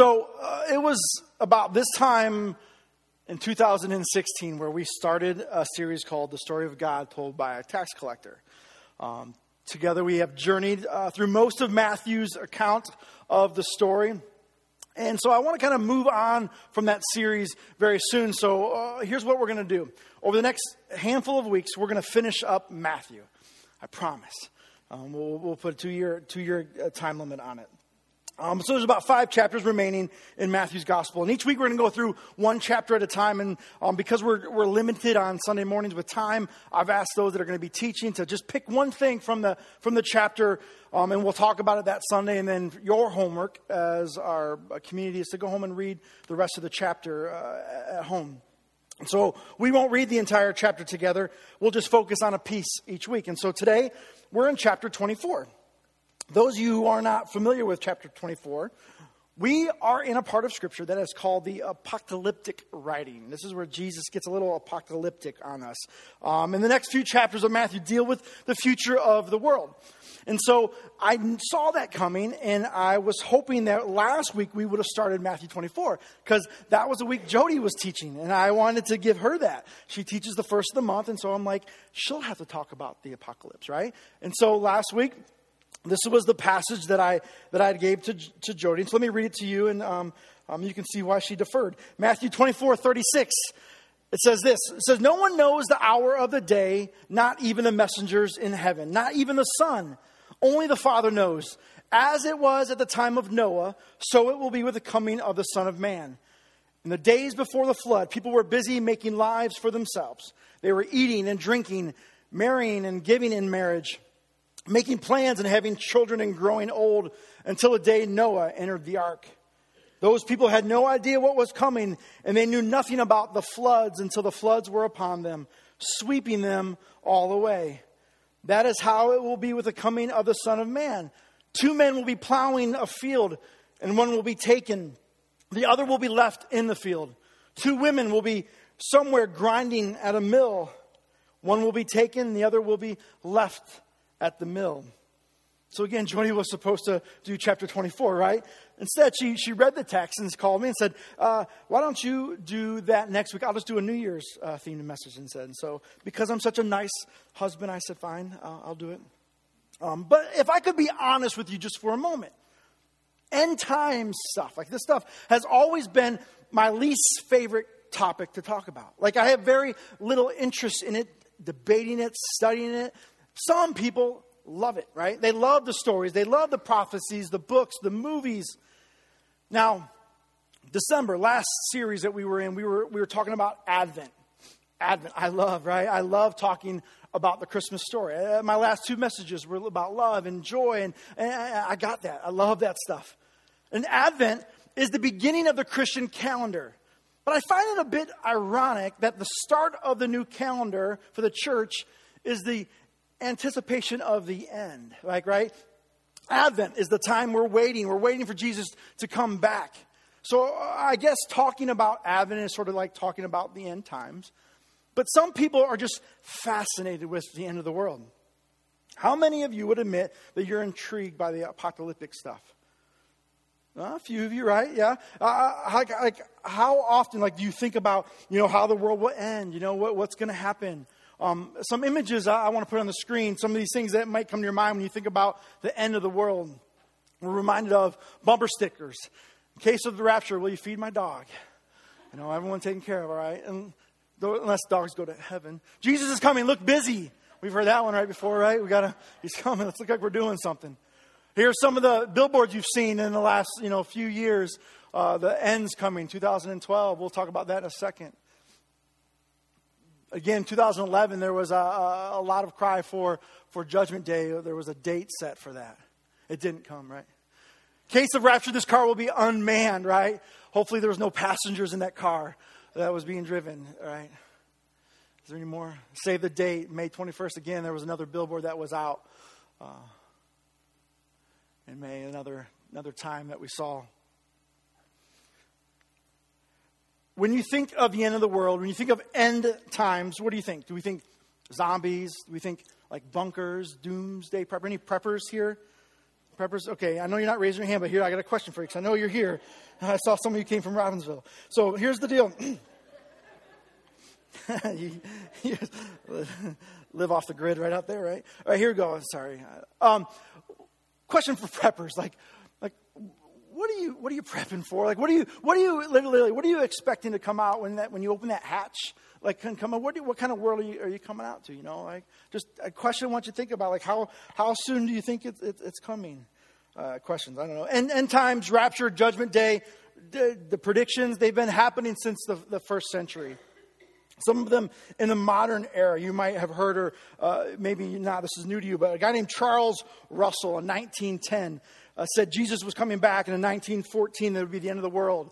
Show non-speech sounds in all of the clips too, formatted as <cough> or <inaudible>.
So uh, it was about this time in 2016 where we started a series called The Story of God Told by a Tax Collector. Um, together we have journeyed uh, through most of Matthew's account of the story. And so I want to kind of move on from that series very soon. So uh, here's what we're going to do. Over the next handful of weeks, we're going to finish up Matthew. I promise. Um, we'll, we'll, put a two year, two year uh, time limit on it. Um, so there's about five chapters remaining in Matthew's gospel. And each week we're going to go through one chapter at a time. And um, because we're, we're limited on Sunday mornings with time, I've asked those that are going to be teaching to just pick one thing from the, from the chapter. Um, and we'll talk about it that Sunday. And then your homework as our uh, community is to go home and read the rest of the chapter uh, at home. So we won't read the entire chapter together. We'll just focus on a piece each week. And so today we're in chapter 24. Those of you who are not familiar with chapter 24, we are in a part of Scripture that is called the apocalyptic writing. This is where Jesus gets a little apocalyptic on us. Um, and the next few chapters of Matthew deal with the future of the world. And so I saw that coming, and I was hoping that last week we would have started Matthew 24, because that was the week Jody was teaching, and I wanted to give her that. She teaches the first of the month, and so I'm like, she'll have to talk about the apocalypse, right? And so last week, this was the passage that I that I gave to, to Jody. So let me read it to you, and um, um, you can see why she deferred. Matthew 24, 36. It says this It says, No one knows the hour of the day, not even the messengers in heaven, not even the Son. Only the Father knows. As it was at the time of Noah, so it will be with the coming of the Son of Man. In the days before the flood, people were busy making lives for themselves. They were eating and drinking, marrying and giving in marriage making plans and having children and growing old until the day Noah entered the ark. Those people had no idea what was coming, and they knew nothing about the floods until the floods were upon them, sweeping them all away. That is how it will be with the coming of the Son of Man. Two men will be plowing a field, and one will be taken. The other will be left in the field. Two women will be somewhere grinding at a mill. One will be taken, the other will be left at the mill. So again, Jody was supposed to do chapter 24, right? Instead, she, she read the text and called me and said, uh, Why don't you do that next week? I'll just do a New Year's uh, themed message instead. And so, because I'm such a nice husband, I said, Fine, uh, I'll do it. Um, but if I could be honest with you just for a moment, end time stuff, like this stuff, has always been my least favorite topic to talk about. Like, I have very little interest in it, debating it, studying it. Some people love it, right? They love the stories, they love the prophecies, the books, the movies. Now, December, last series that we were in, we were, we were talking about Advent. Advent, I love, right? I love talking about the Christmas story. Uh, my last two messages were about love and joy, and, and I got that. I love that stuff. And Advent is the beginning of the Christian calendar. But I find it a bit ironic that the start of the new calendar for the church is the anticipation of the end. Like, right? Advent is the time we're waiting. We're waiting for Jesus to come back. So I guess talking about Advent is sort of like talking about the end times. But some people are just fascinated with the end of the world. How many of you would admit that you're intrigued by the apocalyptic stuff? Uh, a few of you, right? Yeah. Uh, how, like, how often, like, do you think about, you know, how the world will end? You know, what, what's going to happen? Um, some images I, I want to put on the screen, some of these things that might come to your mind when you think about the end of the world. We're reminded of bumper stickers. In case of the rapture, will you feed my dog? You know, everyone taken care of, all right? And unless dogs go to heaven. Jesus is coming, look busy. We've heard that one right before, right? We gotta, he's coming. Let's look like we're doing something. Here's some of the billboards you've seen in the last, you know, few years. Uh, the end's coming, 2012. We'll talk about that in a second again, 2011, there was a, a, a, lot of cry for, for Judgment Day. There was a date set for that. It didn't come, right? Case of rapture, this car will be unmanned, right? Hopefully, there was no passengers in that car that was being driven, right? Is there any more? Save the date, May 21st. Again, there was another billboard that was out uh, in May, another, another time that we saw when you think of the end of the world, when you think of end times, what do you think? Do we think zombies? Do we think like bunkers, doomsday prepper? Any preppers here? preppers? Okay, I know you're not raising your hand, but here, I got a question for you because I know you're here. <laughs> I saw some of you came from Robbinsville. So here's the deal. <clears throat> you, you <laughs> live off the grid right out there, right? All right, here we go. Sorry. Um, question for preppers. Like, like, what are you, what are you prepping for? Like, what are you, what are you, literally, what are you expecting to come out when that, when you open that hatch? Like, can come out, what, what kind of world are you, are you coming out to? You know, like, just a question I want you to think about. Like, how, how soon do you think it, it, it's coming? Uh, questions, I don't know. End, end times, rapture, judgment day, the, the predictions, they've been happening since the, the first century. Some of them in the modern era, you might have heard, or uh, maybe not, this is new to you, but a guy named Charles Russell in 1910 uh, said Jesus was coming back, and in 1914 that would be the end of the world.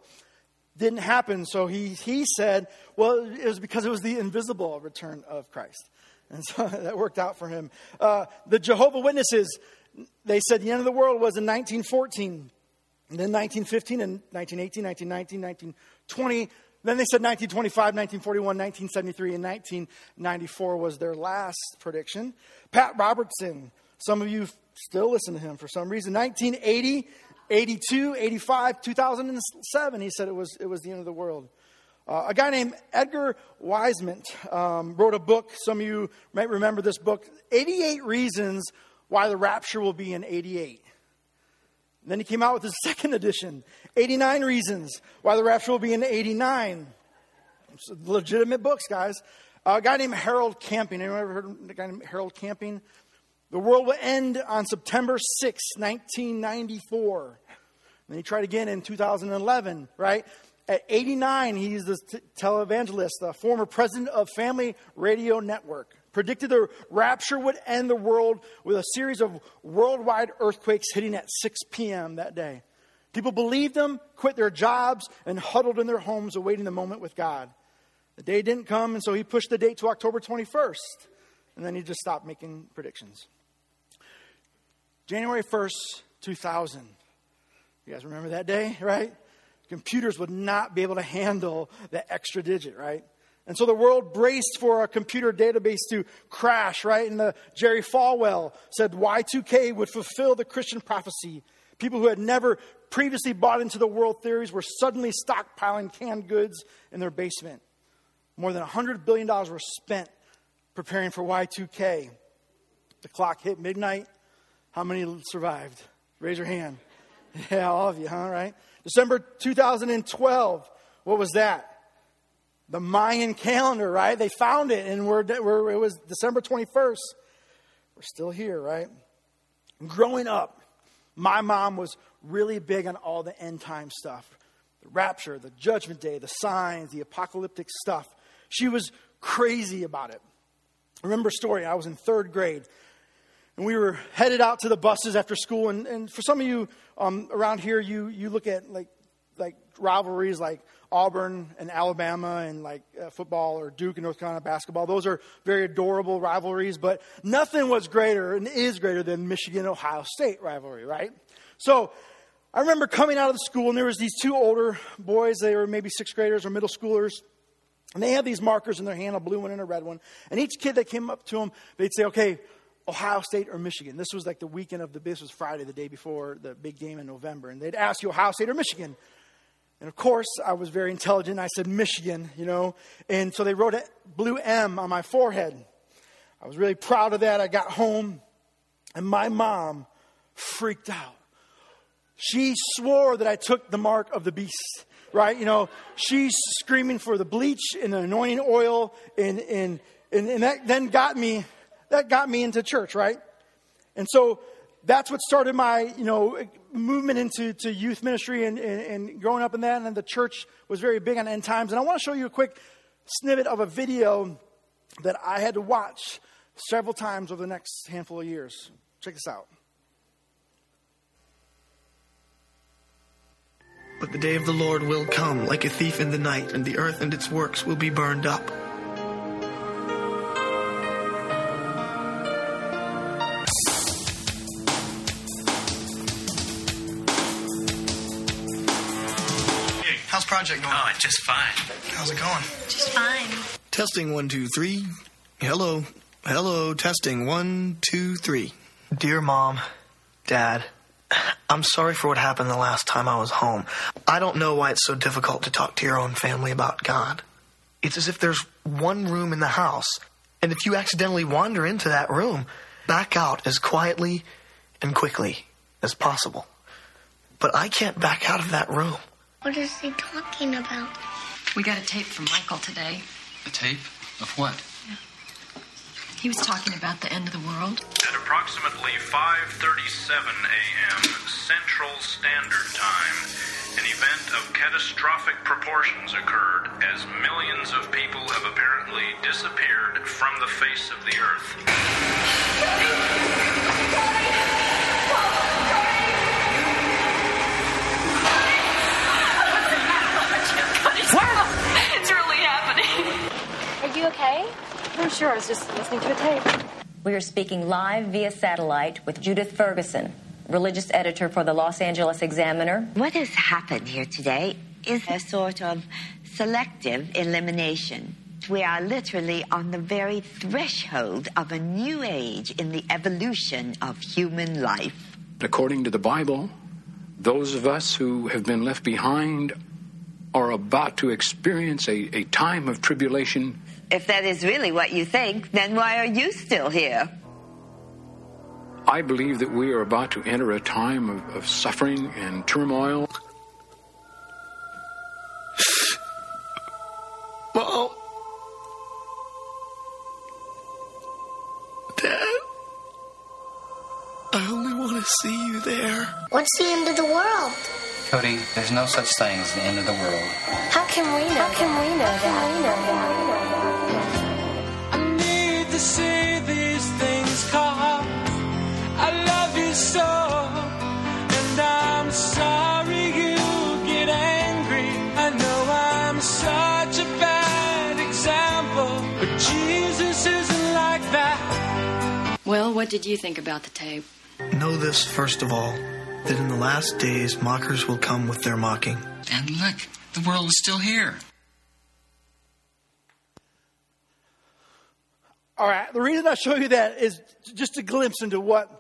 Didn't happen, so he, he said, well, it was because it was the invisible return of Christ. And so <laughs> that worked out for him. Uh, the Jehovah Witnesses, they said the end of the world was in 1914. And then 1915 and 1918, 1919, 1920. Then they said 1925, 1941, 1973, and 1994 was their last prediction. Pat Robertson, some of you still listen to him for some reason. 1980, 82, 85, 2007, he said it was, it was the end of the world. Uh, a guy named Edgar Whisenant um, wrote a book. Some of you might remember this book 88 Reasons Why the Rapture Will Be in 88. And then he came out with his <laughs> second edition 89 Reasons Why the Rapture Will Be in 89. It's legitimate books, guys. Uh, a guy named Harold Camping. Anyone ever heard of a guy named Harold Camping? The world will end on September 6, 1994. And then he tried again in 2011, right? At 89, he's the televangelist, the former president of Family Radio Network. Predicted the rapture would end the world with a series of worldwide earthquakes hitting at 6 p.m. that day. People believed him, quit their jobs, and huddled in their homes awaiting the moment with God. The day didn't come, and so he pushed the date to October 21st. And then he just stopped making predictions. January 1st, 2000. You guys remember that day, right? Computers would not be able to handle the extra digit, right? And so the world braced for a computer database to crash, right? And the Jerry Falwell said Y2K would fulfill the Christian prophecy. People who had never previously bought into the world theories were suddenly stockpiling canned goods in their basement. More than $100 billion were spent preparing for Y2K. The clock hit midnight. How many survived? Raise your hand. <laughs> Yeah, all of you, huh? Right? December 2012. What was that? the Mayan calendar, right? They found it, and we're, we're, it was December 21st. We're still here, right? Growing up, my mom was really big on all the end time stuff the rapture, the judgment day, the signs, the apocalyptic stuff. She was crazy about it. Remember a story. I was in third grade, and we were headed out to the buses after school. And, and for some of you um, around here, you, you look at like, like rivalries like Auburn and Alabama and like uh, football or Duke and North Carolina basketball. Those are very adorable rivalries, but nothing was greater and is greater than Michigan Ohio State rivalry, right? So I remember coming out of the school and there was these two older boys. They were maybe sixth graders or middle schoolers. And they had these markers in their hand, a blue one and a red one. And each kid that came up to them, they'd say, okay, Ohio State or Michigan. This was like the weekend of the, this was Friday, the day before the big game in November. And they'd ask you Ohio State or Michigan. And of course, I was very intelligent. I said Michigan, you know. And so they wrote a blue M on my forehead. I was really proud of that. I got home, and my mom freaked out. She swore that I took the mark of the beast, right? You know, she's screaming for the bleach and the anointing oil, and, and, and, and that then got me, that got me into church, right? And so that's what started my, you know, movement into to youth ministry and, and, and growing up in that. And the church was very big on end times. And I want to show you a quick snippet of a video that I had to watch several times over the next handful of years. Check this out. But the day of the Lord will come like a thief in the night, and the earth and its works will be burned up. Project going? Oh, just fine. How's it going? Just fine. Testing one, two, three. Hello. Hello. Testing one, two, three. Dear Mom, Dad, I'm sorry for what happened the last time I was home. I don't know why it's so difficult to talk to your own family about God. It's as if there's one room in the house, and if you accidentally wander into that room, back out as quietly and quickly as possible. But I can't back out of that room. What is he talking about? We got a tape from Michael today. A tape? Of what? He was talking about the end of the world. At approximately 5:37 a.m. Central Standard Time, an event of catastrophic proportions occurred as millions of people have apparently disappeared from the face of the earth. Okay? I'm sure. I was just listening to a tape. We are speaking live via satellite with Judith Ferguson, religious editor for the Los Angeles Examiner. What has happened here today is a sort of selective elimination. We are literally on the very threshold of a new age in the evolution of human life. According to the Bible, those of us who have been left behind are about to experience a, a time of tribulation. If that is really what you think, then why are you still here? I believe that we are about to enter a time of, of suffering and turmoil. Mom. Dad. I only want to see you there. What's the end of the world? Cody, there's no such thing as the end of the world. How can we know? How can we know that? We know see these things come. I love you so, and I'm sorry you get angry. I know I'm such a bad example, but Jesus isn't like that. Well, what did you think about the tape? Know this, first of all, that in the last days mockers will come with their mocking. And look, the world is still here. All right. The reason I show you that is just a glimpse into what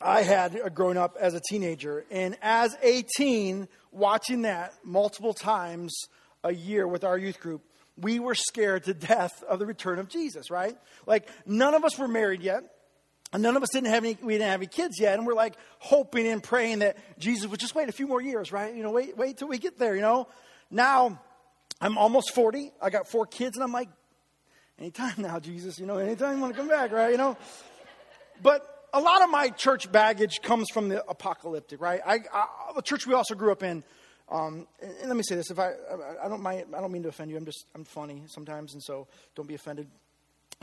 I had growing up as a teenager. And as a teen, watching that multiple times a year with our youth group, we were scared to death of the return of Jesus, right? Like, none of us were married yet. And none of us didn't have any, we didn't have any kids yet. And we're like hoping and praying that Jesus would just wait a few more years, right? You know, wait, wait till we get there, you know? Now, I'm almost 40. I got four kids, and I'm like, anytime now, Jesus, you know, anytime you want to come back, right? You know? But a lot of my church baggage comes from the apocalyptic, right? I, I the church we also grew up in. Um, and, let me say this: if I, I, I don't mind, I don't mean to offend you. I'm just, I'm funny sometimes, and so don't be offended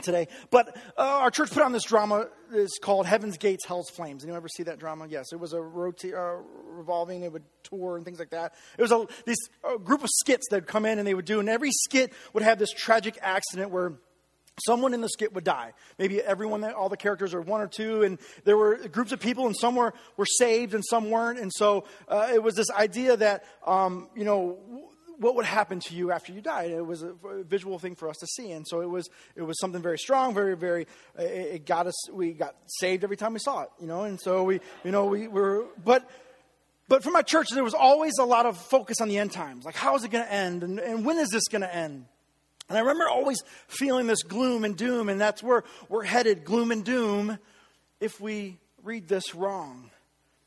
today. But uh, our church put on this drama. It's called Heaven's Gates, Hell's Flames. Anyone ever see that drama? Yes, it was a rota- uh, revolving. It would tour and things like that. It was a this a group of skits that would come in and they would do, and every skit would have this tragic accident where someone in the skit would die. Maybe everyone, all the characters are one or two, and there were groups of people, and some were, were saved and some weren't. And so uh, it was this idea that, um, you know, what would happen to you after you died? It was a, visual thing for us to see, and so it was. It was something very strong, very, very. It, got us. We got saved every time we saw it, you know. And so we, you know, we were. But, but for my church, there was always a lot of focus on the end times. Like, how is it going to end, and, and when is this going to end? And I remember always feeling this gloom and doom, and that's where we're headed gloom and doom if we read this wrong.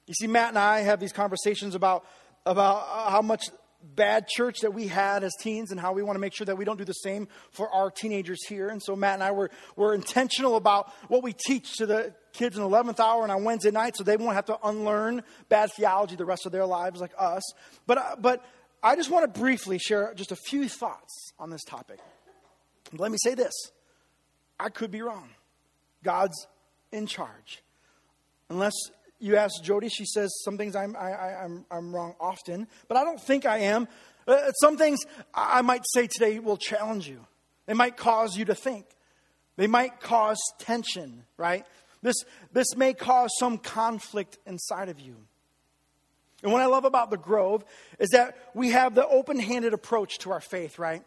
You see, Matt and I have these conversations about, about uh, how much bad church that we had as teens and how we want to make sure that we don't do the same for our teenagers here. And so Matt and I were, were intentional about what we teach to the kids in 11th hour and on Wednesday night so they won't have to unlearn bad theology the rest of their lives like us. But, uh, but I just want to briefly share just a few thoughts on this topic. Let me say this I could be wrong. God's in charge. Unless you ask Jody, she says some things I'm, I, I, I'm, I'm wrong often, but I don't think I am. Uh, some things I might say today will challenge you. They might cause you to think. They might cause tension, right? This, this may cause some conflict inside of you. And what I love about the Grove is that we have the open handed approach to our faith, right?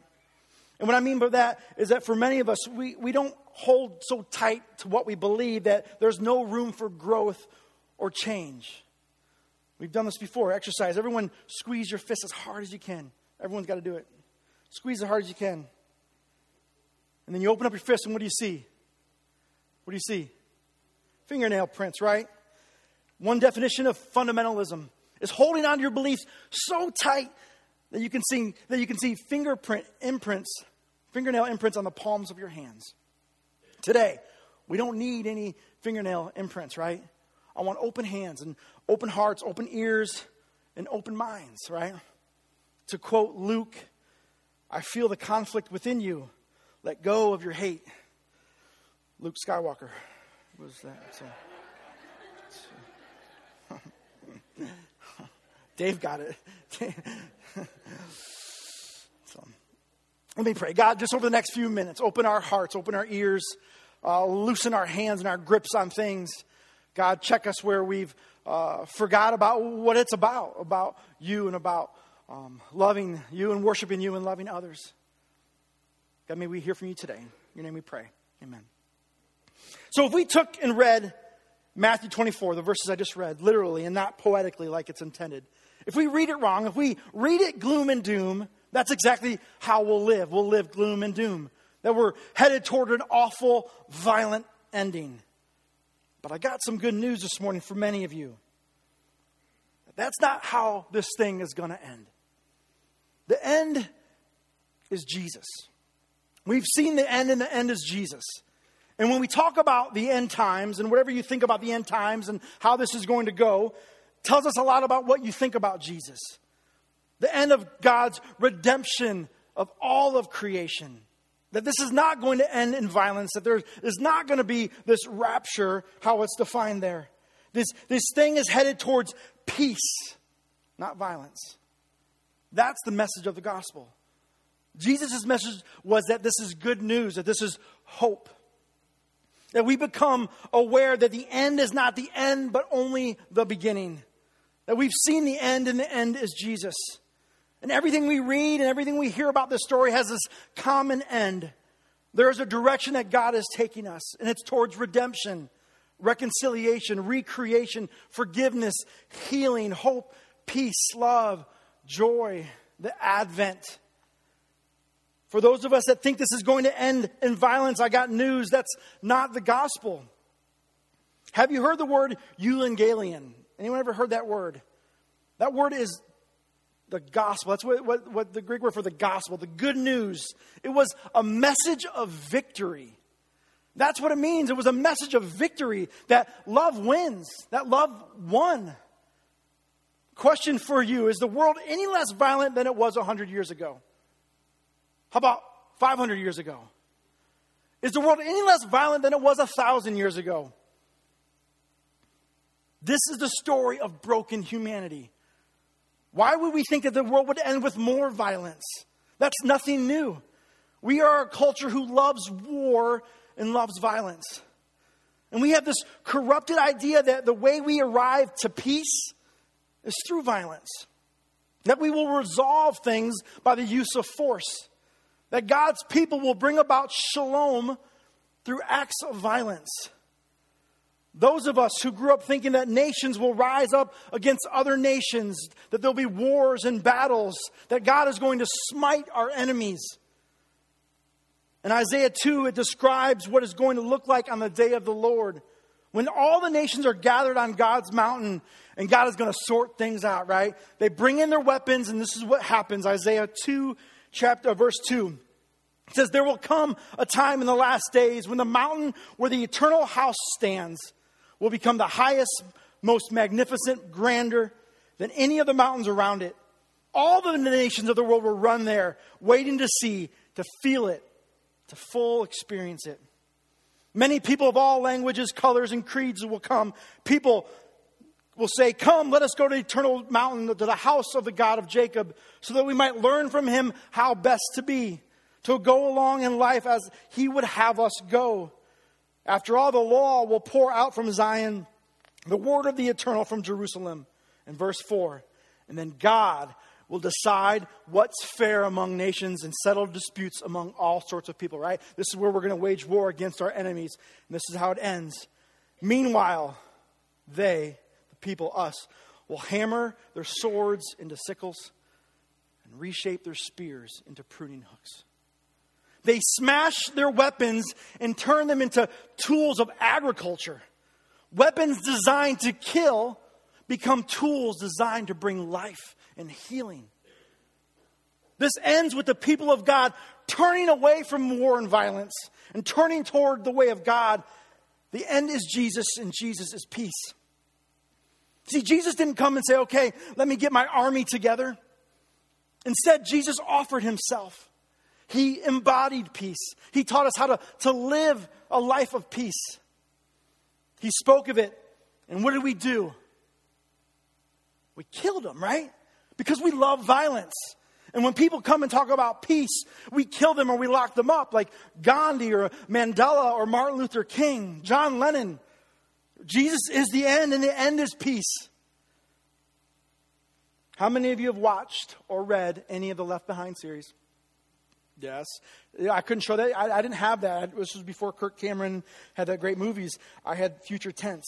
And what I mean by that is that for many of us, we, we don't hold so tight to what we believe that there's no room for growth or change. We've done this before. Exercise. Everyone squeeze your fist as hard as you can. Everyone's got to do it. Squeeze as hard as you can. And then you open up your fist, and what do you see? What do you see? Fingernail prints, right? One definition of fundamentalism is holding on to your beliefs so tight that you can see that you can see fingerprint imprints, fingernail imprints on the palms of your hands. Today, we don't need any fingernail imprints, right? I want open hands and open hearts, open ears, and open minds, right? To quote Luke, I feel the conflict within you. Let go of your hate. Luke Skywalker was that. So. <laughs> Dave got it. <laughs> so, let me pray. God, just over the next few minutes, open our hearts, open our ears, uh, loosen our hands and our grips on things. God, check us where we've uh, forgot about what it's about, about you and about um, loving you and worshiping you and loving others. God, may we hear from you today. In your name we pray. Amen. So if we took and read Matthew 24, the verses I just read, literally and not poetically like it's intended, if we read it wrong, if we read it gloom and doom, that's exactly how we'll live. We'll live gloom and doom. That we're headed toward an awful, violent ending. But I got some good news this morning for many of you. That's not how this thing is going to end. The end is Jesus. We've seen the end, and the end is Jesus. And when we talk about the end times, and whatever you think about the end times and how this is going to go, tells us a lot about what you think about Jesus. The end of God's redemption of all of creation. That this is not going to end in violence, that there is not going to be this rapture, how it's defined there. This, this thing is headed towards peace, not violence. That's the message of the gospel. Jesus' message was that this is good news, that this is hope. That we become aware that the end is not the end, but only the beginning. That we've seen the end, and the end is Jesus. And everything we read and everything we hear about this story has this common end. There is a direction that God is taking us, and it's towards redemption, reconciliation, recreation, forgiveness, healing, hope, peace, love, joy, the advent. For those of us that think this is going to end in violence, I got news. That's not the gospel. Have you heard the word euangelion? Anyone ever heard that word? That word is the gospel. That's what, what, what, the Greek word for the gospel, the good news. It was a message of victory. That's what it means. It was a message of victory that love wins, that love won. Question for you Is the world any less violent than it was 100 years ago? How about 500 years ago? Is the world any less violent than it was 1,000 years ago? This is the story of broken humanity. Why would we think that the world would end with more violence? That's nothing new. We are a culture who loves war and loves violence. And we have this corrupted idea that the way we arrive to peace is through violence. That we will resolve things by the use of force. That God's people will bring about shalom through acts of violence. Those of us who grew up thinking that nations will rise up against other nations, that there'll be wars and battles, that God is going to smite our enemies. In Isaiah 2, it describes what is going to look like on the day of the Lord. When all the nations are gathered on God's mountain and God is going to sort things out, right? They bring in their weapons, and this is what happens. Isaiah 2, chapter, uh, verse 2. It says, There will come a time in the last days when the mountain where the eternal house stands will become the highest, most magnificent, grander than any of the mountains around it. All the nations of the world will run there, waiting to see, to feel it, to full experience it. Many people of all languages, colors, and creeds will come. People will say, Come, let us go to the eternal mountain, to the house of the God of Jacob, so that we might learn from him how best to be, to go along in life as he would have us go. After all, the law will pour out from Zion, the word of the eternal from Jerusalem. In verse 4, and then God will decide what's fair among nations and settle disputes among all sorts of people, right? This is where we're going to wage war against our enemies, and this is how it ends. Meanwhile, they, the people, us, will hammer their swords into sickles and reshape their spears into pruning hooks. They smash their weapons and turn them into tools of agriculture. Weapons designed to kill become tools designed to bring life and healing. This ends with the people of God turning away from war and violence and turning toward the way of God. The end is Jesus, and Jesus is peace. See, Jesus didn't come and say, okay, let me get my army together. Instead, Jesus offered himself. He embodied peace. He taught us how to, to live a life of peace. He spoke of it. And what did we do? We killed him, right? Because we love violence. And when people come and talk about peace, we kill them or we lock them up, like Gandhi or Mandela or Martin Luther King, John Lennon. Jesus is the end, and the end is peace. How many of you have watched or read any of the Left Behind series? Yes. I couldn't show that. I, I, didn't have that. This was before Kirk Cameron had that great movies. I had future tense.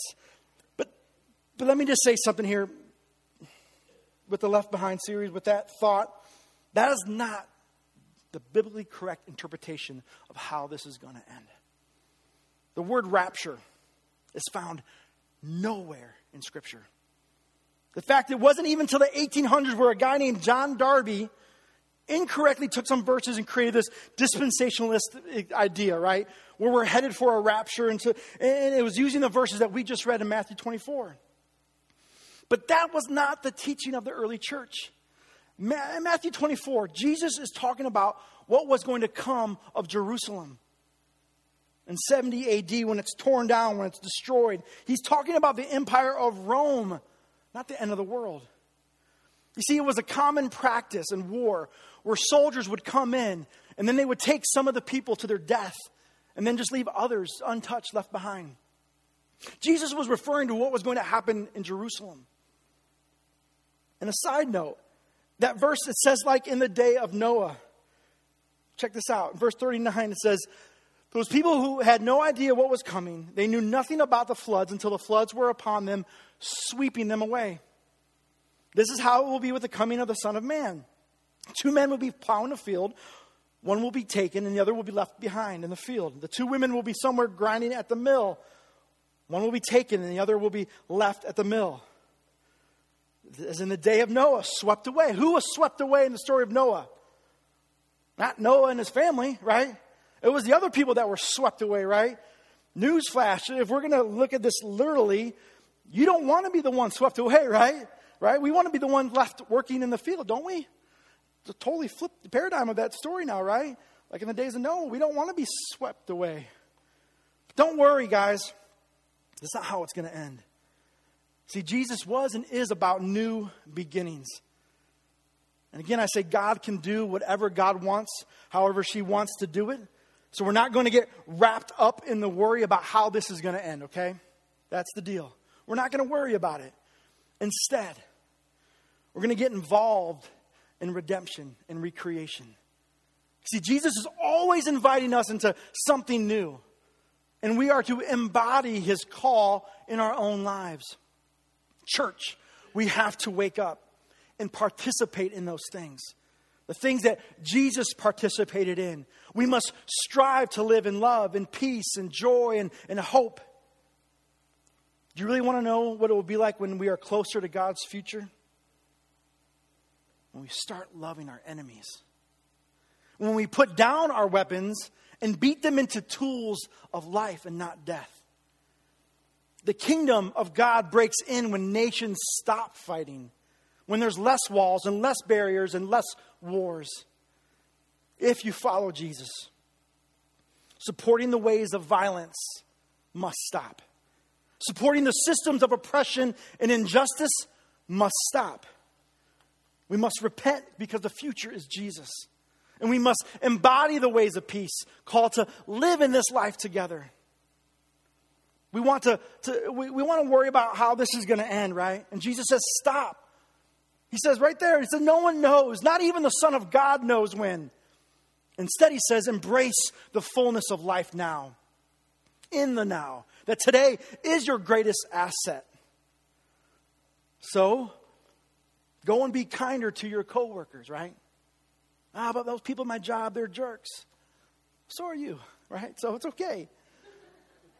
But, but let me just say something here with the Left Behind series, with that thought. That is not the biblically correct interpretation of how this is going to end. The word rapture is found nowhere in Scripture. The fact it wasn't even until the 1800s where a guy named John Darby incorrectly took some verses and created this dispensationalist idea, right? Where we're headed for a rapture. And, so, and it was using the verses that we just read in Matthew 24. But that was not the teaching of the early church. In Matthew 24, Jesus is talking about what was going to come of Jerusalem. In 70 AD, when it's torn down, when it's destroyed, he's talking about the empire of Rome, not the end of the world. You see, it was a common practice in war where soldiers would come in and then they would take some of the people to their death and then just leave others untouched, left behind. Jesus was referring to what was going to happen in Jerusalem. And a side note, that verse it says like in the day of Noah. Check this out. In verse 39 it says, those people who had no idea what was coming, they knew nothing about the floods until the floods were upon them, sweeping them away. This is how it will be with the coming of the Son of Man. Two men will be plowing a field. One will be taken, and the other will be left behind in the field. The two women will be somewhere grinding at the mill. One will be taken, and the other will be left at the mill. As in the day of Noah, swept away. Who was swept away in the story of Noah? Not Noah and his family, right? It was the other people that were swept away, right? Newsflash, if we're going to look at this literally, you don't want to be the one swept away, <laughs> right? Right? We want to be the one left working in the field, don't we? To totally flip the paradigm of that story now, right? Like in the days of Noah, we don't want to be swept away. But don't worry, guys. That's not how it's going to end. See, Jesus was and is about new beginnings. And again, I say God can do whatever God wants, however she wants to do it. So we're not going to get wrapped up in the worry about how this is going to end, okay? That's the deal. We're not going to worry about it. Instead, we're going to get involved and redemption and recreation. See, Jesus is always inviting us into something new, and we are to embody his call in our own lives. Church, we have to wake up and participate in those things. The things that Jesus participated in. We must strive to live in love and peace and joy and, and hope. Do you really want to know what it will be like when we are closer to God's future? When we start loving our enemies. When we put down our weapons and beat them into tools of life and not death. The kingdom of God breaks in when nations stop fighting, when there's less walls and less barriers and less wars. If you follow Jesus, supporting the ways of violence must stop. Supporting the systems of oppression and injustice must stop. We must repent because the future is Jesus. And we must embody the ways of peace, called to live in this life together. We want to, to we, we want to worry about how this is going to end, right? And Jesus says, stop. He says right there, he says, no one knows, not even the Son of God knows when. Instead, he says, embrace the fullness of life now, in the now. That today is your greatest asset. So, go and be kinder to your coworkers, right? Ah, but those people at my job, they're jerks. So are you, right? So it's okay.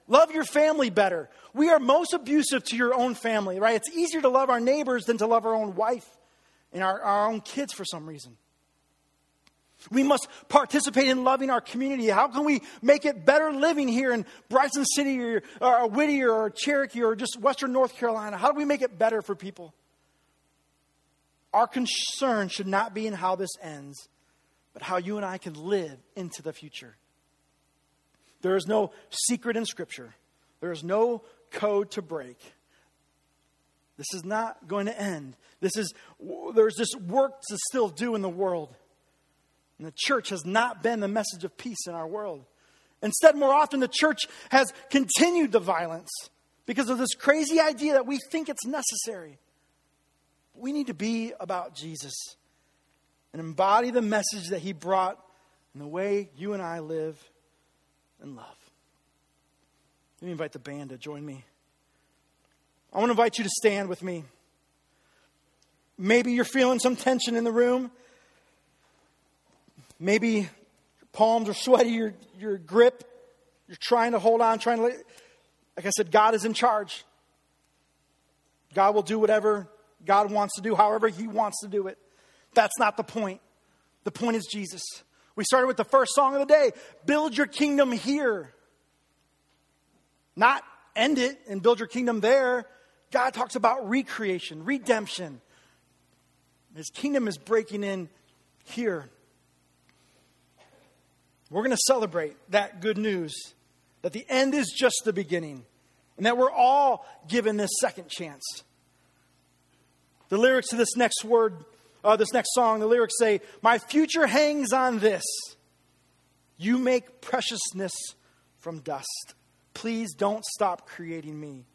Love your family better. We are most abusive to your own family, right? It's easier to love our neighbors than to love our own wife and our, our own kids for some reason. We must participate in loving our community. How can we make it better living here in Bryson City or, or Whittier or Cherokee or just Western North Carolina? How do we make it better for people? Our concern should not be in how this ends, but how you and I can live into the future. There is no secret in Scripture, there is no code to break. This is not going to end. This is, there's this work to still do in the world. And the church has not been the message of peace in our world. Instead, more often, the church has continued the violence because of this crazy idea that we think it's necessary. We need to be about Jesus and embody the message that he brought in the way you and I live and love. Let me invite the band to join me. I want to invite you to stand with me. Maybe you're feeling some tension in the room. Maybe your palms are sweaty, your, your grip, you're trying to hold on, trying to. Like I said, God is in charge. God will do whatever God wants to do, however He wants to do it. That's not the point. The point is Jesus. We started with the first song of the day build your kingdom here. Not end it and build your kingdom there. God talks about recreation, redemption. His kingdom is breaking in here. We're going to celebrate that good news that the end is just the beginning and that we're all given this second chance. The lyrics to this next word, uh, this next song, the lyrics say, My future hangs on this. You make preciousness from dust. Please don't stop creating me.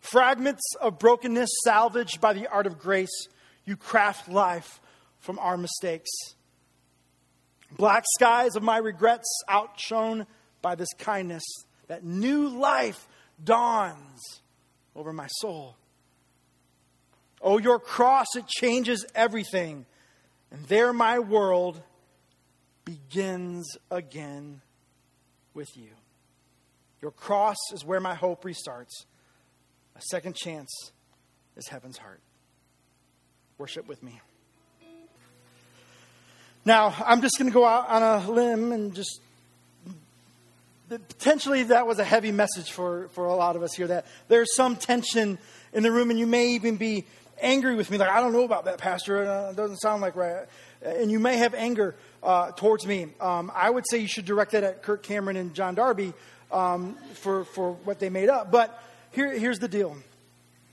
Fragments of brokenness salvaged by the art of grace, you craft life from our mistakes. Black skies of my regrets outshone by this kindness, that new life dawns over my soul. Oh, your cross, it changes everything. And there my world begins again with you. Your cross is where my hope restarts. A second chance is heaven's heart. Worship with me. Now, I'm just going to go out on a limb and just potentially that was a heavy message for, for a lot of us here that there's some tension in the room and you may even be angry with me. Like i don't know about that pastor. Uh, it doesn't sound like right. And you may have anger uh, towards me. Um, i would say you should direct that at kirk cameron and john darby um, for, for what they made up. But here, here's the deal.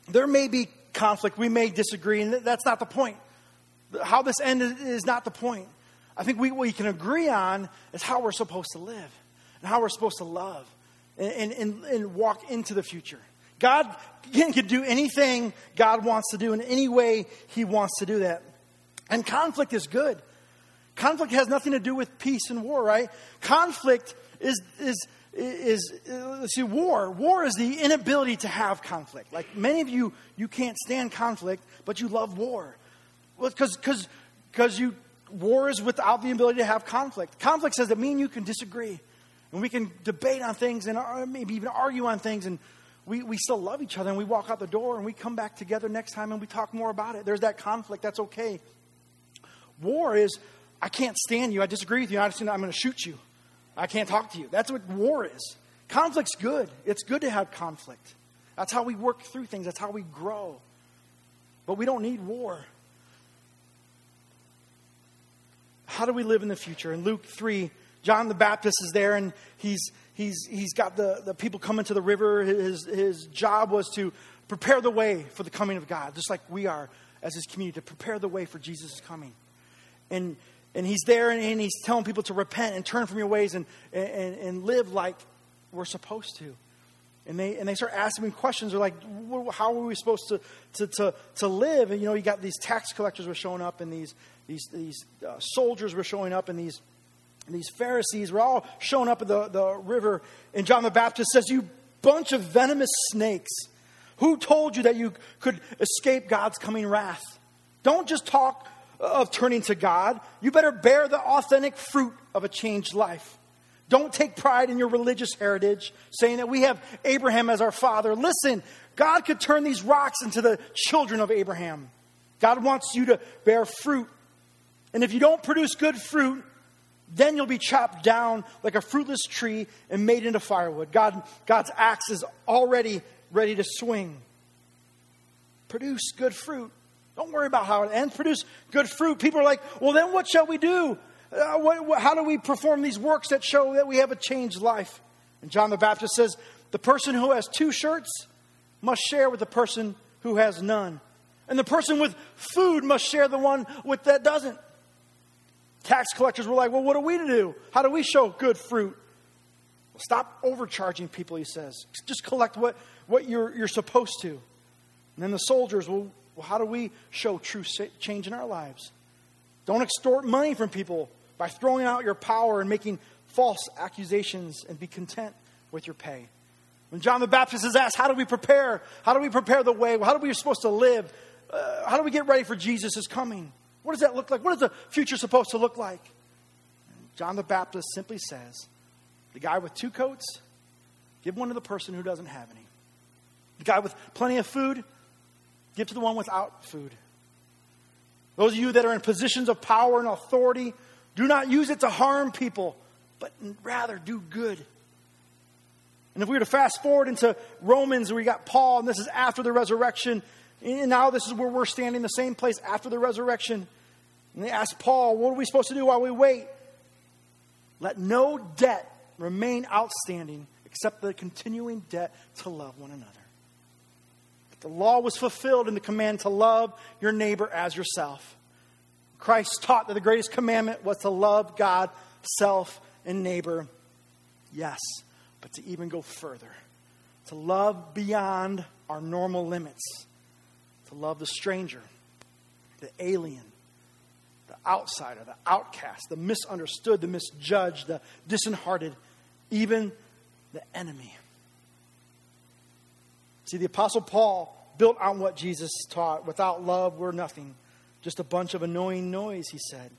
There may be conflict. We may disagree and that's not the point. How this ended is not the point. I think we, what we can agree on is how we're supposed to live and how we're supposed to love and, and, and walk into the future. God can, can do anything God wants to do in any way He wants to do that. And conflict is good. Conflict has nothing to do with peace and war, right? Conflict is, is, is, let's see, war. War is the inability to have conflict. Like many of you, you can't stand conflict, but you love war. Well, because because you war is without the ability to have conflict. Conflict says that me and you can disagree. And we can debate on things and uh, maybe even argue on things. And we, we still love each other. And we walk out the door and we come back together next time and we talk more about it. There's that conflict. That's okay. War is, I can't stand you. I disagree with you. I'm going to shoot you. I can't talk to you. That's what war is. Conflict's good. It's good to have conflict. That's how we work through things. That's how we grow. But we don't need war. how do we live in the future? In Luke 3, John the Baptist is there and he's, he's, he's got the, the people coming to the river. His, his job was to prepare the way for the coming of God, just like we are as his community, to prepare the way for Jesus' coming. And, and he's there and, and he's telling people to repent and turn from your ways and, and, and live like we're supposed to. And they, and they start asking me questions. They're like, how are we supposed to, to, to, to live? And, you know, you got these tax collectors were showing up and these, these, these uh, soldiers were showing up and these, and these Pharisees were all showing up at the, the river. And John the Baptist says, you bunch of venomous snakes. Who told you that you could escape God's coming wrath? Don't just talk of turning to God. You better bear the authentic fruit of a changed life. Don't take pride in your religious heritage, saying that we have Abraham as our father. Listen, God could turn these rocks into the children of Abraham. God wants you to bear fruit. And if you don't produce good fruit, then you'll be chopped down like a fruitless tree and made into firewood. God, God's axe is already ready to swing. Produce good fruit. Don't worry about how it ends. Produce good fruit. People are like, well, then what shall we do? Uh, what, what, how do we perform these works that show that we have a changed life? And John the Baptist says, the person who has two shirts must share with the person who has none. And the person with food must share the one with that doesn't. Tax collectors were like, well, what are we to do? How do we show good fruit? Well, stop overcharging people, he says. Just collect what, what you're, you're supposed to. And then the soldiers, well, well, how do we show true change in our lives? Don't extort money from people by throwing out your power and making false accusations and be content with your pay. When John the Baptist is asked, How do we prepare? How do we prepare the way? How are we supposed to live? Uh, how do we get ready for Jesus' coming? What does that look like? What is the future supposed to look like? And John the Baptist simply says, The guy with two coats, give one to the person who doesn't have any. The guy with plenty of food, give to the one without food. Those of you that are in positions of power and authority, do not use it to harm people, but rather do good. And if we were to fast forward into Romans, we got Paul, and this is after the resurrection. And now this is where we're standing, the same place after the resurrection. And they ask Paul, what are we supposed to do while we wait? Let no debt remain outstanding except the continuing debt to love one another. The law was fulfilled in the command to love your neighbor as yourself. Christ taught that the greatest commandment was to love God, self, and neighbor. Yes, but to even go further, to love beyond our normal limits, to love the stranger, the alien, the outsider, the outcast, the misunderstood, the misjudged, the disheartened, even the enemy. See, the Apostle Paul built on what Jesus taught. Without love, we're nothing. Just a bunch of annoying noise, he said.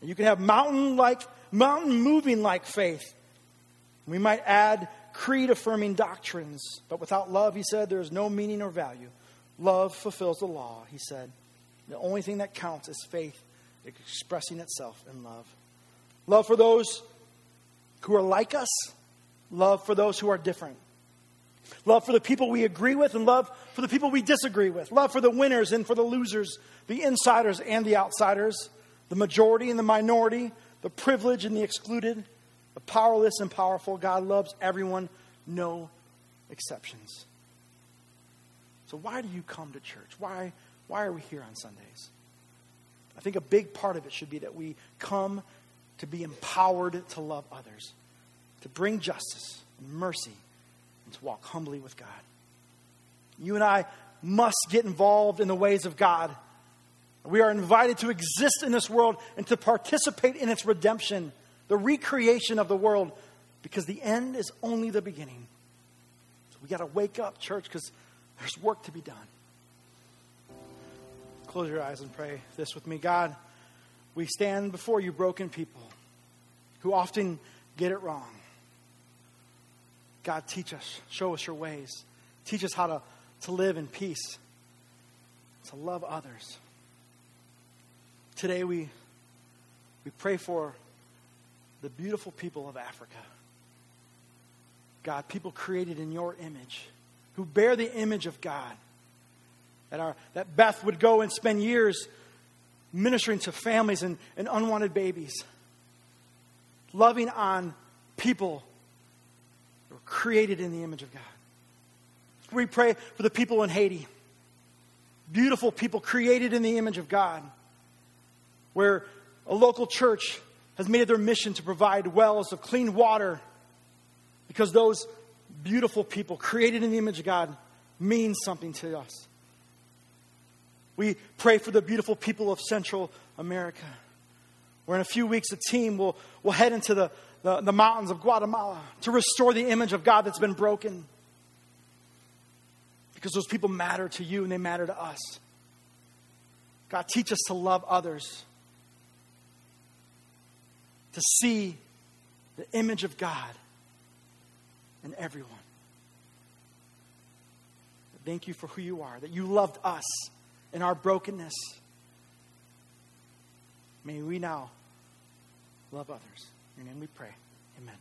And you can have mountain like, mountain moving like faith. We might add creed affirming doctrines, but without love, he said, there is no meaning or value. Love fulfills the law, he said. The only thing that counts is faith expressing itself in love. Love for those who are like us, love for those who are different. Love for the people we agree with, and love for the people we disagree with. Love for the winners and for the losers, the insiders and the outsiders, the majority and the minority, the privileged and the excluded, the powerless and powerful. God loves everyone, no exceptions. So, why do you come to church? Why, why are we here on Sundays? I think a big part of it should be that we come to be empowered to love others, to bring justice and mercy and to walk humbly with God. You and I must get involved in the ways of God. We are invited to exist in this world and to participate in its redemption, the recreation of the world, because the end is only the beginning. So we got to wake up, church, because there's work to be done. Close your eyes and pray this with me. God, we stand before you, broken people who often get it wrong. God, teach us, show us your ways. Teach us how to, to live in peace, to love others. Today we, we pray for the beautiful people of Africa. God, people created in your image, who bear the image of God. That, our, that Beth would go and spend years ministering to families and, and unwanted babies, loving on people who were created in the image of God. We pray for the people in Haiti. Beautiful people created in the image of God, where a local church has made it their mission to provide wells of clean water because those beautiful people created in the image of God means something to us. We pray for the beautiful people of Central America, where in a few weeks a team will, will head into the, the, the mountains of Guatemala to restore the image of God that's been broken. because those people matter to you and they matter to us. God, teach us to love others, to see the image of God in everyone. Thank you for who you are, that you loved us in our brokenness. May we now love others. In your name we pray. Amen.